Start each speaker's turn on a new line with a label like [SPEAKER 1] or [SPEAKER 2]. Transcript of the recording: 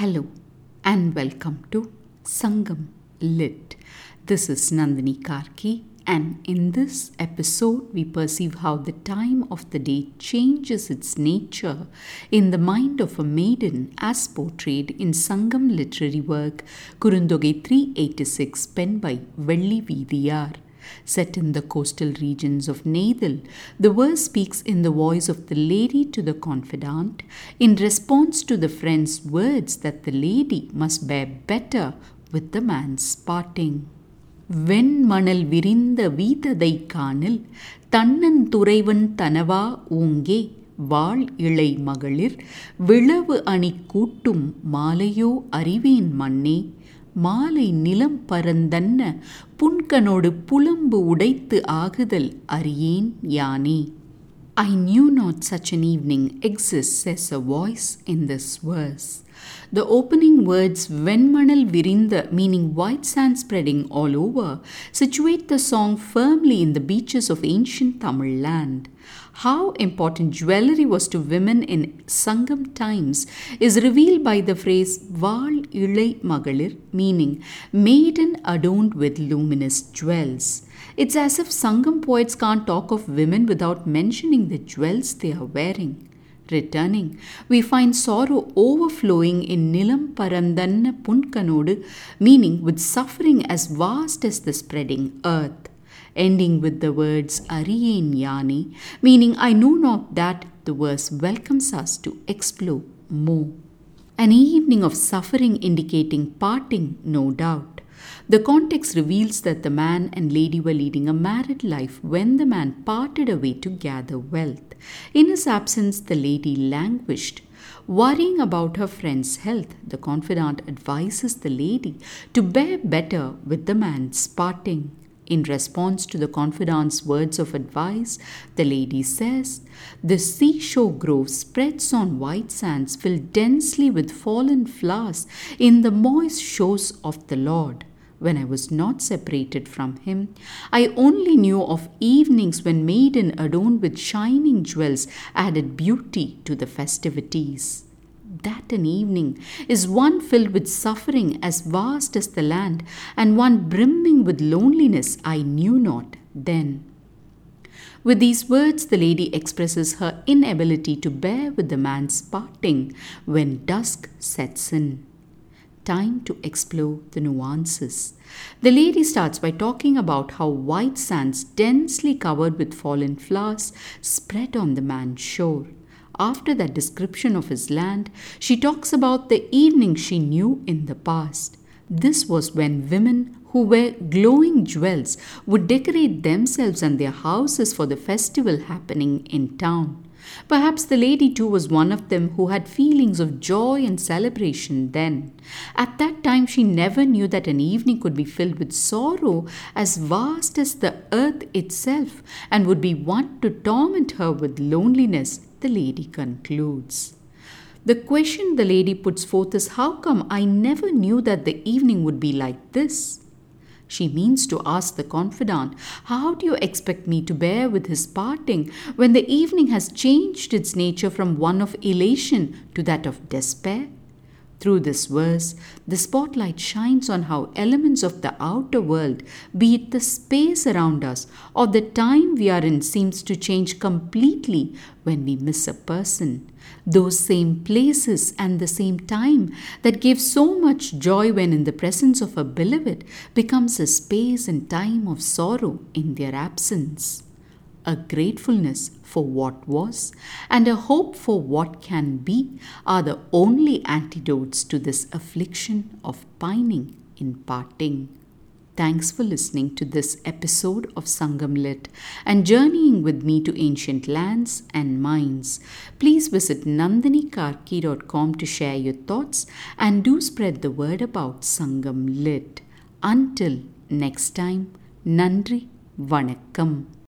[SPEAKER 1] Hello and welcome to Sangam Lit. This is Nandini Karky, and in this episode, we perceive how the time of the day changes its nature in the mind of a maiden as portrayed in Sangam literary work Kurundogai 386, penned by Velli Veethiyar. Set in the coastal regions of Neithal, the verse speaks in the voice of the lady to the confidant in response to the friend's words that the lady must bear better with the man's parting. வெண்மணல் விரிந்த வீததை காணில் தன்னன் துறைவன் தனவா ஊங்கே வாழ் இளை மகளிர் விளவு அணி கூட்டும் மாலையோ அறிவேன் மண்ணே மாலை நிலம் பரந்தன்ன புன்கனோடு புலம்பு உடைத்து ஆகுதல் அறியேன் யானே I knew not such an evening exists, says a voice in this verse. The opening words, Venmanal Virinda, meaning white sand spreading all over, situate the song firmly in the beaches of ancient Tamil land. How important jewelry was to women in Sangam times is revealed by the phrase Val Ilai Magalir, meaning maiden adorned with luminous jewels. It's as if Sangam poets can't talk of women without mentioning the jewels they are wearing. Returning, we find sorrow overflowing in Nilam Parandanna Punkanodu, meaning with suffering as vast as the spreading earth. Ending with the words Ariyen Yane, meaning I know not that, the verse welcomes us to explore more. An evening of suffering indicating parting, no doubt. The context reveals that the man and lady were leading a married life when the man parted away to gather wealth. In his absence, the lady languished. Worrying about her friend's health, the confidant advises the lady to bear better with the man's parting. In response to the confidant's words of advice, the lady says, The seashore grove spreads on white sands filled densely with fallen flowers in the moist shores of the Lord. When I was not separated from him, I only knew of evenings when maiden adorned with shining jewels added beauty to the festivities that an evening is one filled with suffering as vast as the land, and one brimming with loneliness I knew not then. With these words, the lady expresses her inability to bear with the man's parting when dusk sets in. Time to explore the nuances. The lady starts by talking about how white sands, densely covered with fallen flowers, spread on the man's shore. After that description of his land, she talks about the evening she knew in the past. This was when women who wear glowing jewels would decorate themselves and their houses for the festival happening in town. Perhaps the lady too was one of them who had feelings of joy and celebration then. At that time, she never knew that an evening could be filled with sorrow as vast as the earth itself and would be one to torment her with loneliness the lady concludes. The question the lady puts forth is How come I never knew that the evening would be like this? She means to ask the confidant, How do you expect me to bear with his parting when the evening has changed its nature from one of elation to that of despair? Through this verse, the spotlight shines on how elements of the outer world, be it the space around us or the time we are in, seems to change completely when we miss a person. Those same places and the same time that gave so much joy when in the presence of a beloved becomes a space and time of sorrow in their absence a gratefulness for what was, and a hope for what can be are the only antidotes to this affliction of pining in parting. Thanks for listening to this episode of Sangam Lit and journeying with me to ancient lands and minds. Please visit nandinikarky.com to share your thoughts and do spread the word about Sangam Lit. Until next time, Nandri Vanakkam.